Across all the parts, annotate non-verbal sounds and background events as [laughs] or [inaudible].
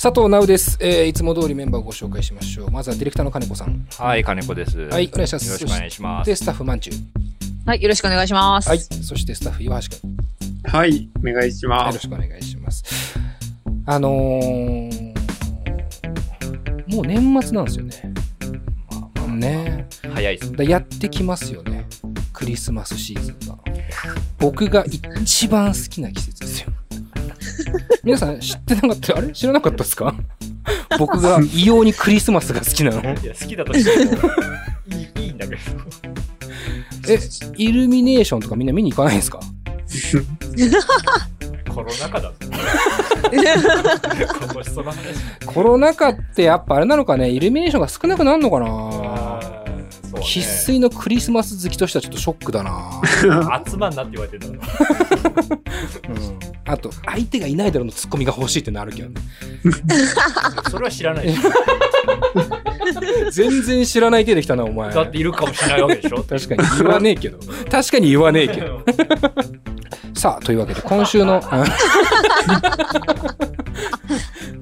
佐藤直です、えーいつも通りメンバーをご紹介しましょう。まずはディレクターの金子さん。はい、金子です。はいお願いします。よろしくお願いしま。ですスタッフまんちゅうはい、よろしくお願いします。はいそしてスタッフ岩橋君はい、お願いしはいよます。ろしくお願いします。あのー、もう年末なんですよね。まあまね。あ、早いです。だやってきますよね。クリスマスシーズンが。僕が一番好きな季節皆さん知ってなかった？あれ？知らなかったですか？[laughs] 僕が異様にクリスマスが好きなの。いや、好きだとしても、いい、いいんだけど。えイルミネーションとかみんな見に行かないんですか？[laughs] コロナ禍だぞ。[laughs] コロナ禍ってやっぱあれなのかね？イルミネーションが少なくなるのかな？生粋のクリスマス好きとしてはちょっとショックだな、[laughs] 集まんなって言われてるんだから。うん、あと相手がいないだろうのツッコミが欲しいってなるけどね。[laughs] それは知らない。で [laughs] し全然知らない手できたなお前。ょ。だっているかもしれないわけでしょ。確かに。言わねえけど。確かに言わねえけど。さあというわけで今週の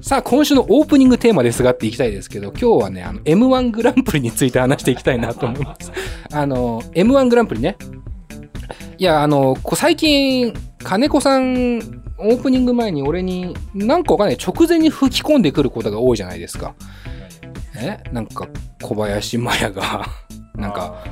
さあ今週のオープニングテーマですがっていきたいですけど今日はねあの m 1グランプリについて話していきたいなと思います。[laughs] あの m 1グランプリね。いやあのこ最近金子さんオープニング前に俺になんかわかんない直前に吹き込んでくることが多いじゃないですか。え？なんか小林麻也が。なんか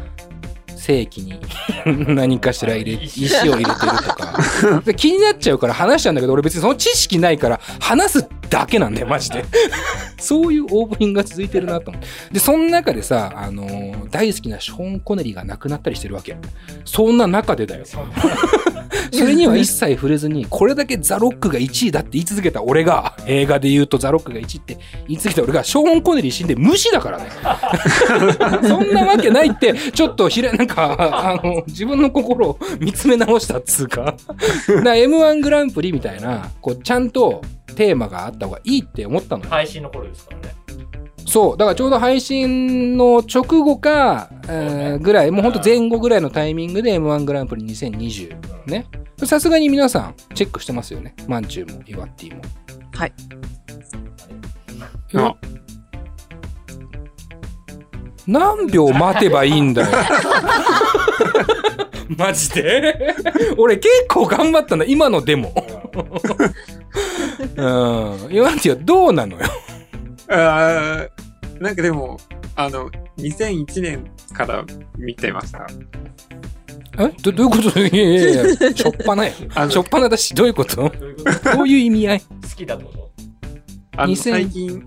正規に。[laughs] 何かしら入れ石を入れてるとか。で気になっちゃうから話しちゃうんだけど俺別にその知識ないから話すだけなんだよマジで。[laughs] そういうオープニングが続いてるなと思って。でその中でさ、あのー大好きなショーン・コネリーが亡くなったりしてるわけ。そんな中でだよそれには一切触れずにこれだけザ・ロックが1位だって言い続けた俺が映画で言うとザ・ロックが1位って言い続けた俺がショーン・コネリー死んで無視だからねそんなわけないって、ちょっとひら、なんか、あの、自分の心を見つめ直したっつうか。だから M1 グランプリみたいな、こう、ちゃんとテーマがあった方がいいって思ったのよ。配信の頃ですからね。そう。だからちょうど配信の直後か、えーぐらい、もうほんと前後ぐらいのタイミングで M1 グランプリ2020。ね。さすがに皆さんチェックしてますよね。マンチューも、イワッティも。はい。え？あ何秒待てばいいんだよ。[laughs] マジで？俺結構頑張ったんだ、今のでも。[laughs] うん。イワンティはどうなのよ？あーなんかでも、あの、2001年から見てました。え？どどういうこと？[laughs] いやいやいや、しょっぱなよ。しょっぱなだし、どういうこと？どういうこと？どういう意味合い？好きだってことあの、2000最近、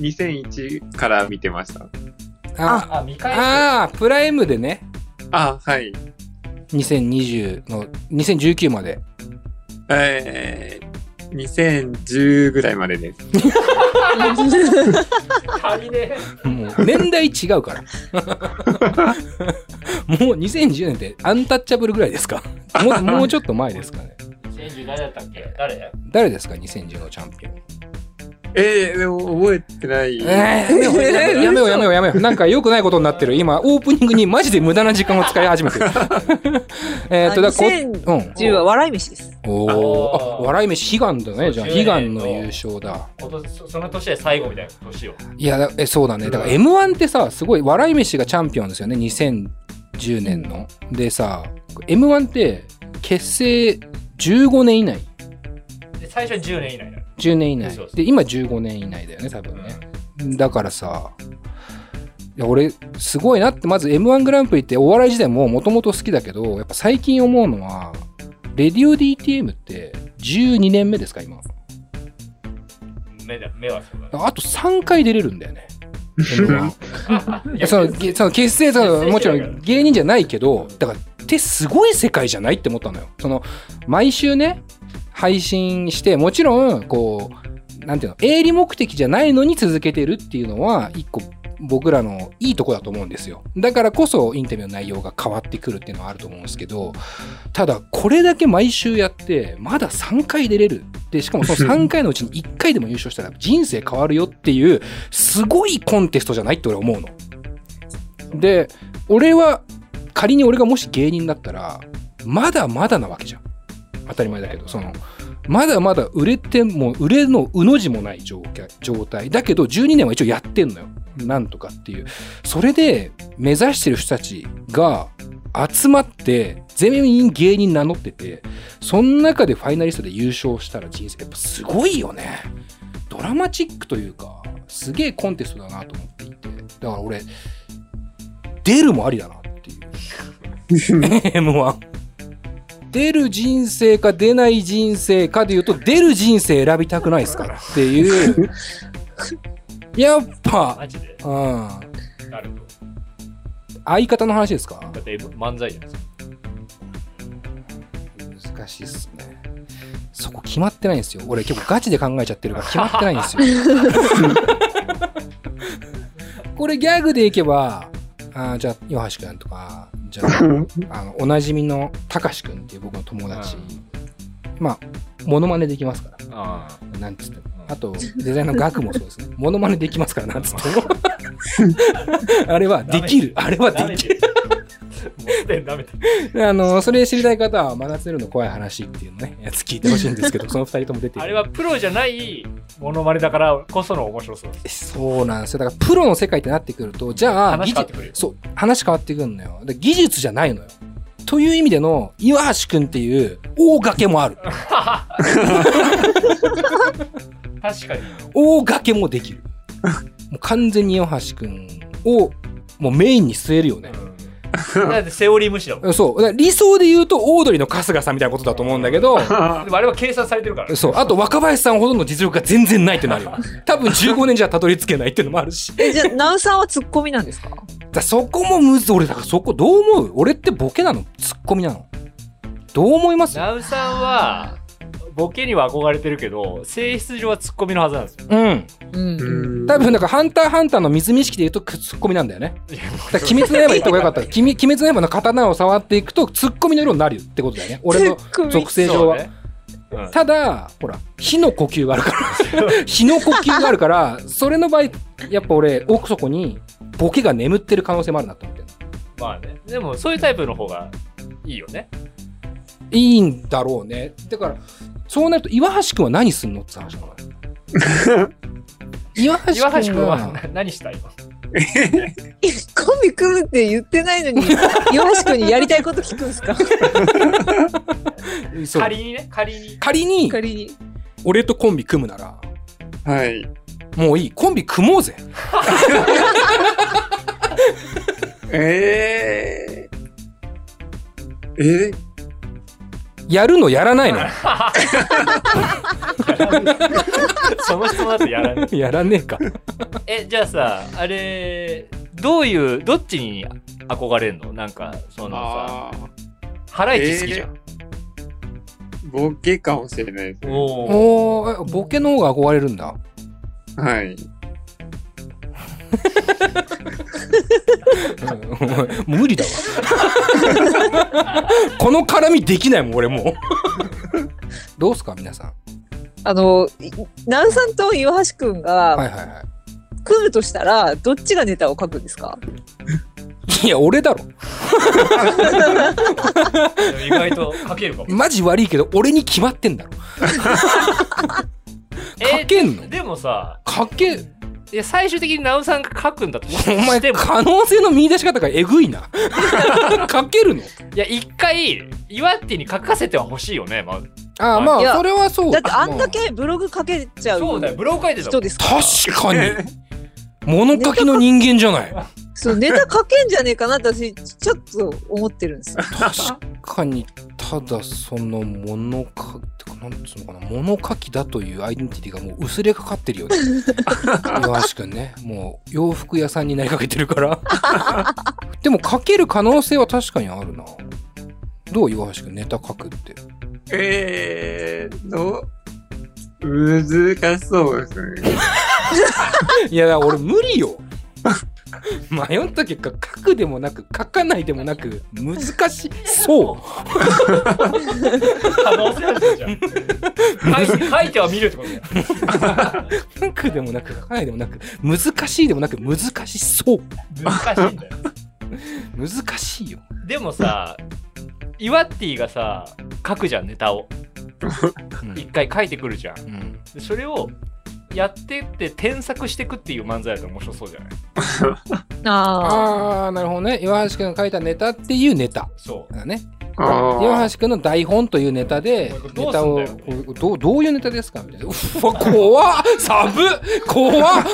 2001から見てました。ああ、見返す。あー、プライムでね、あ、はい。2020の、2019まで。えー、2010ぐらいまでです。もう年代違うから。もう2010年ってアンタッチャブルぐらいですか？もうもうちょっと前ですかね。え。2010誰だったっけ？誰？誰ですか ?2010 のチャンピオン。えー、でも覚えてない。えー、やめようやめよう [laughs] やめよう。なんか良くないことになってる。今、オープニングにマジで無駄な時間を使い始めてる。[laughs] えっと、だからこ、うん。10は笑い飯です。おーあ、笑い飯悲願だね。じゃあ、悲願の優勝だ。今年そその年で最後みたいな年を。いや、だえ、そうだね。だから M1 ってさ、すごい、笑い飯がチャンピオンですよね。2010年の。でさ、M1 って結成15年以内。で最初は10年以内。10年以内で今15年以内だよね多分ね、だからさいや俺すごいなってまず m 1グランプリってお笑い時代ももともと好きだけどやっぱ最近思うのはレディオ DTM って12年目ですか今。目だ目はそうだ。あと3回出れるんだよね。M1 [laughs] いやそのげその結成そのもちろん芸人じゃないけどだからってすごい世界じゃないって思ったのよ。その毎週ね配信してもちろんこうなんていうの営利目的じゃないのに続けてるっていうのは一個僕らのいいとこだと思うんですよ。だからこそインタビューの内容が変わってくるっていうのはあると思うんですけどただこれだけ毎週やってまだ3回出れる。でしかもその [laughs] 3回のうちに1回でも優勝したら人生変わるよっていうすごいコンテストじゃないって俺思うの。で俺は仮に俺がもし芸人だったらまだまだなわけじゃん当たり前だけどそのまだまだ売れても、売れのうの字もない状況状態。だけど、12年は一応やってんのよ。なんとかっていう。それで、目指してる人たちが集まって、全員芸人名乗ってて、その中でファイナリストで優勝したら人生、やっぱすごいよね。ドラマチックというか、すげえコンテストだなと思っていて。だから俺、出るもありだなっていう。[laughs] M1。出る人生か出ない人生かで言うと、出る人生選びたくないですからっていう。[laughs] やっぱ、マジでうん。なるほど。相方の話ですか？だって漫才じゃないですか。難しいっすね。そこ決まってないんですよ。俺結構ガチで考えちゃってるから決まってないんですよ。これギャグでいけば、あーじゃあ、岩橋くんとか、じゃあ、あの、おなじみのたかしくんっていう僕の友達、まあ、モノマネできますから。あなんつっても。あと、デザインの額もそうですね。[laughs] モノマネできますから、なんつっても。[laughs] あれはできる。あれはできる。[laughs] でにダメてる。あの、それ知りたい方は、真夏夜の怖い話っていうのね、やつ聞いてほしいんですけど、[laughs] その二人とも出てる。あれはプロじゃないモノマネだからこその面白そうです。そうなんですよ。だから、プロの世界ってなってくると、じゃあ、技話変わってくるよ術、そう、話変わってくるのよ。で技術じゃないのよ。という意味での、岩橋くんっていう大掛けもある。確かに。大掛けもできる。もう完全に岩橋くんを、もうメインに据えるよね。だってセオリー無視だもん。そう。理想で言うと、オードリーの春日さんみたいなことだと思うんだけど、でもあれは計算されてるから。そう。あと、若林さんほどの実力が全然ないってなるよ。[laughs] 多分15年じゃたどり着けないっていうのもあるし。え、じゃあ、ナウさんはツッコミなんですか？だそこもむず、俺、だからそこどう思う？俺ってボケなの？ツッコミなの？どう思います？ナウさんは、ボケには憧れてるけど、性質上はツッコミのはずなんですよ。うん。うん。多分、なんか、ハンターハンターの水見式で言うと、ツッコミなんだよね。だから、鬼滅の刃言った方がよかった。[laughs] 鬼鬼滅の刃の刀を触っていくと、ツッコミの色になるよってことだよね。[laughs] 俺の属性上は。そうんただ、ほら、火の呼吸があるから、[laughs] 火の呼吸があるから、それの場合、やっぱ俺、奥底に、ボケが眠ってる可能性もあるなと思ってるまあね。でも、そういうタイプの方がいいよね。いいんだろうね。だから、そうなると、岩橋くんは何すんのって話な [laughs] 岩橋岩橋くんは君はな何した今？コンビ組むって言ってないのに、岩橋君にやりたいこと聞くんですか？[laughs] そう仮にね、仮に。仮に、仮に。俺とコンビ組むなら、はい。もういい。コンビ組もうぜ。[laughs] えー、えやるのやらないの [laughs] その質問だとやらない。[laughs] やらねえか。え、じゃあさ、あれ、どういう、どっちに憧れるの？なんか、そのさ、あハライチ好きじゃん。ー、ボケかもしれないですね。おお。ボケの方が憧れるんだ。はい。[laughs] うんもう無理だわ。[laughs] この絡みできないもん、俺もう。どうすか、皆さん？あの、いナウさんと岩橋君がはいはいは組むとしたら、どっちがネタを書くんですか？い。いや、俺だろ。意外と書けるかも。マジ悪いけど、俺に決まってんだろ。え書けんの？でもさ、書け、いや最終的にナウさんが書くんだと思お前、しても、可能性の見出し方がえぐいな。[laughs] 書けるの？いや、一回、岩手に書かせては欲しいよね、まず。ああ、まあ、それはそう。だってあんだまけブログ書けちゃうそうだよ、ブログ書いてたです。確かに。物書きの人間じゃない。そう、ネタ書けんじゃねえかなって私、ちょっと思ってるんですよ。確かに、ただその物書き、なんつうのかな、物書きだというアイデンティティがもう薄れかかってるよね。[laughs] 岩橋くんね。もう洋服屋さんになりかけてるから。[laughs] でも書ける可能性は確かにあるな。どう岩橋くんネタ書くって。えー、どう？難しそうですね。[laughs] いや、俺無理よ。[laughs] 迷った結果、書くでもなく、書かないでもなく、難しそう。可能性あるじゃん。書いては見るってことだよ。[laughs] 書くでもなく、書かないでもなく、難しいでもなく、難しそう。難しいんだよ。難しいよ。でもさ、イワッティがさ、書くじゃん、ネタを。うん一回書いてくるじゃん。うんでそれをやってって添削していくっていう漫才だと面白そうじゃない？[laughs] あああなるほどね。岩橋君が書いたネタっていうネタ。そう。だね。あ岩橋君の台本というネタでネタをどうどういうネタですか？みたいな。うわ怖っ。サブ？怖っ。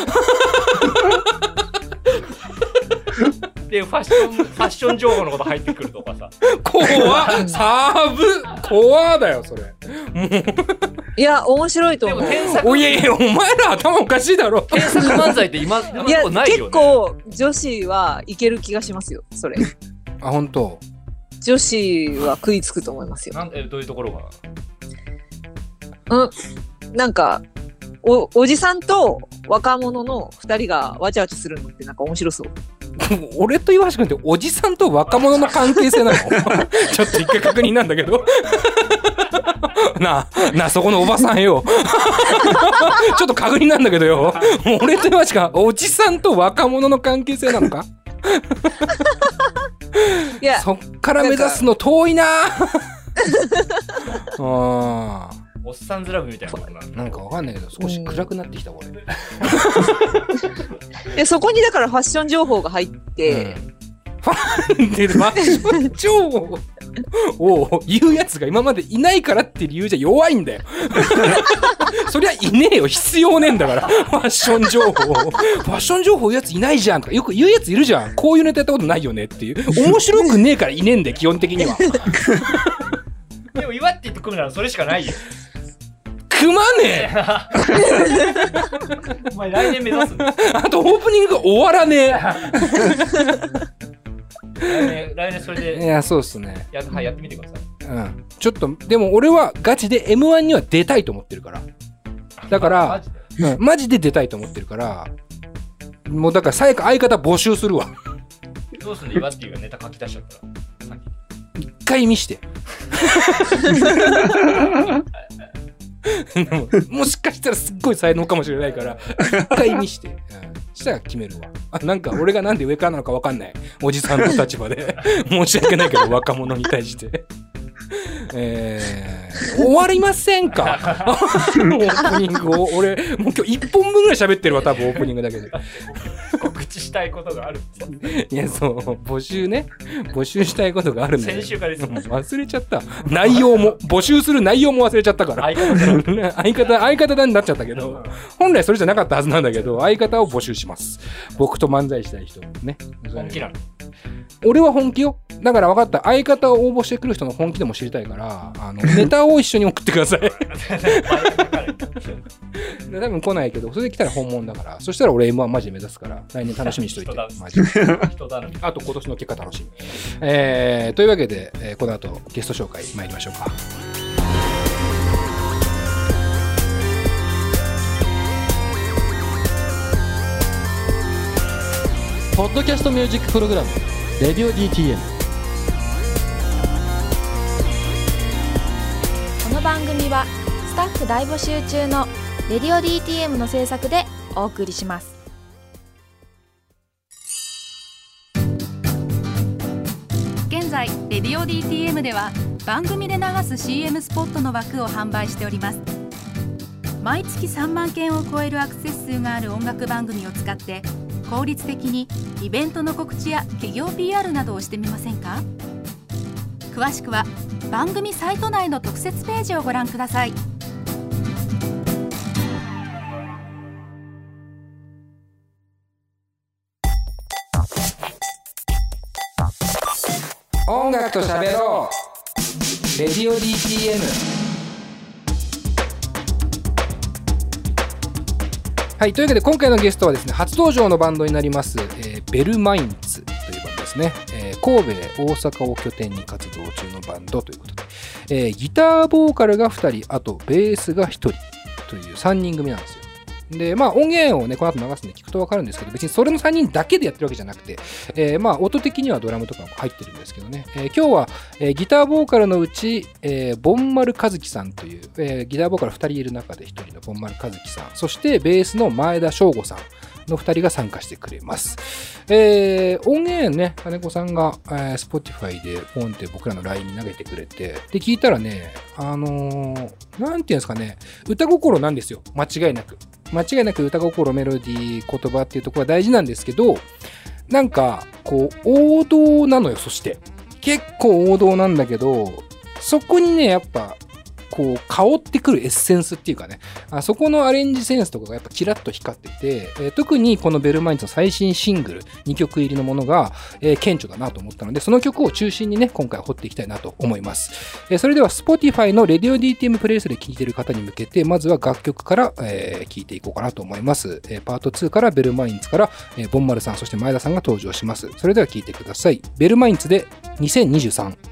で、ファッション、ファッション情報のこと入ってくるとかさ。怖っ。サブ？怖だよそれ。あ。いや、面白いとで思う。おいやいやお前ら頭おかしいだろ。添削漫才って今、今ないよね。結構女子はいける気がしますよそれ。[laughs] あ本当。女子は食いつくと思いますよ。なんえどういうところが？うん。なんかおおじさんと若者の二人がわちゃわちゃするのってなんか面白そう。[laughs] 俺と岩橋君っておじさんと若者の関係性なの？[laughs] ちょっと一回確認なんだけどなあなあそこのおばさんよ。[laughs] ちょっと確認なんだけどよ。俺と岩橋君おじさんと若者の関係性なのか？いやそっから目指すの遠いな。[laughs] あおっさんずラブみたいなことな。んーなんかわかんないけど少し暗くなってきた俺、でそこにだからファッション情報が入って、ファンでファッション情報？[laughs] を言うやつが今までいないからって理由じゃ弱いんだよ。[laughs] そりゃいねえよ。必要ねえんだから。ファッション情報。ファッション情報言うやついないじゃんとかよく言うやついるじゃん。こういうネタやったことないよねっていう。面白くねえからいねえんだよ、基本的には。[laughs] でも祝って言ってくるならそれしかないよ。組まねえお前来年目指す。あとオープニングが終わらね来年、来年それえ。いでや、そうっすね。や,、はい、やってみてください。うん。ちょっと、でも俺はガチで M1 には出たいと思ってるから。だから、マジマジで出たいと思ってるから、もうだから最悪相方募集するわ。どうすんの？祝っていうがネタ書き出しちゃったら。一回見して。[laughs] もしかしたらすっごい才能かもしれないから、一回見して。うん、したら決めるわ。あ、なんか俺がなんで上からなのかわかんない。おじさんの立場で。[laughs] 申し訳ないけど、若者に対して。えー、終わりませんか？[laughs] オープニングを。俺、もう今日1本分ぐらい喋ってるわ、多分オープニングだけで。[laughs] 告知したいことがあるって。いや、そう、募集ね。募集したいことがあるんだよ。先週からですもう忘れちゃった。内容も、募集する内容も忘れちゃったから。相方 [laughs] 相方、相方になっちゃったけど、本来それじゃなかったはずなんだけど、相方を募集します。僕と漫才したい人。ね。本気なの？俺は本気よ。だから分かった。相方を応募してくる人の本気でも知りたいから、あの、[laughs] ネタを一緒に送ってください。[laughs] で多分来ないけど、それで来たら本物だから。そしたら俺 M1 マジで目指すから、来年楽しみにしといて。マジで。[laughs] あと今年の結果楽しみ。えー、というわけで、えーこの後ゲスト紹介参りましょうか。ポッドキャストミュージックプログラム「レディオ DTM」この番組はスタッフ大募集中の「レディオ DTM」の制作でお送りします。現在「レディオ DTM」では番組で流す CM スポットの枠を販売しております。毎月3万件を超えるアクセス数がある音楽番組を使って効率的にイベントの告知や企業 PR などをしてみませんか？詳しくは番組サイト内の特設ページをご覧ください。音楽と喋ろう。レディオ DTM はいというわけで今回のゲストはですね初登場のバンドになります、えーベルマインツというバンドですね、えー神戸大阪を拠点に活動中のバンドということで、えーギターボーカルが2人あとベースが1人という3人組なんですよ。で、まあ音源をね、この後流すんで聞くとわかるんですけど、別にそれの3人だけでやってるわけじゃなくて、えーまあ音的にはドラムとかも入ってるんですけどね、えー今日は、えーギターボーカルのうち、えーボンマル和樹さんという、えーギターボーカル2人いる中で1人のボンマル和樹さん、そしてベースの前田翔吾さん、の2人が参加してくれます。えー、音源ね、金子さんが、えー、Spotify でポンって僕らの LINE に投げてくれて、で、聞いたらね、あのーなんていうんですかね、歌心なんですよ。間違いなく。間違いなく歌心、メロディー、言葉っていうところは大事なんですけど、なんか、こう、王道なのよ、そして。結構王道なんだけど、そこにね、やっぱ、こう、香ってくるエッセンスっていうかね、あそこのアレンジセンスとかがやっぱキラッと光ってて、えー特にこのベルマインツの最新シングル、2曲入りのものが、えー顕著だなと思ったので、その曲を中心にね、今回掘っていきたいなと思います。えーそれでは Spotify の Radio DTM プレイスで聴いてる方に向けて、まずは楽曲から、えー聴いていこうかなと思います。えーパート2からベルマインツから、えーボンマルさん、そして前田さんが登場します。それでは聴いてください。ベルマインズで2023。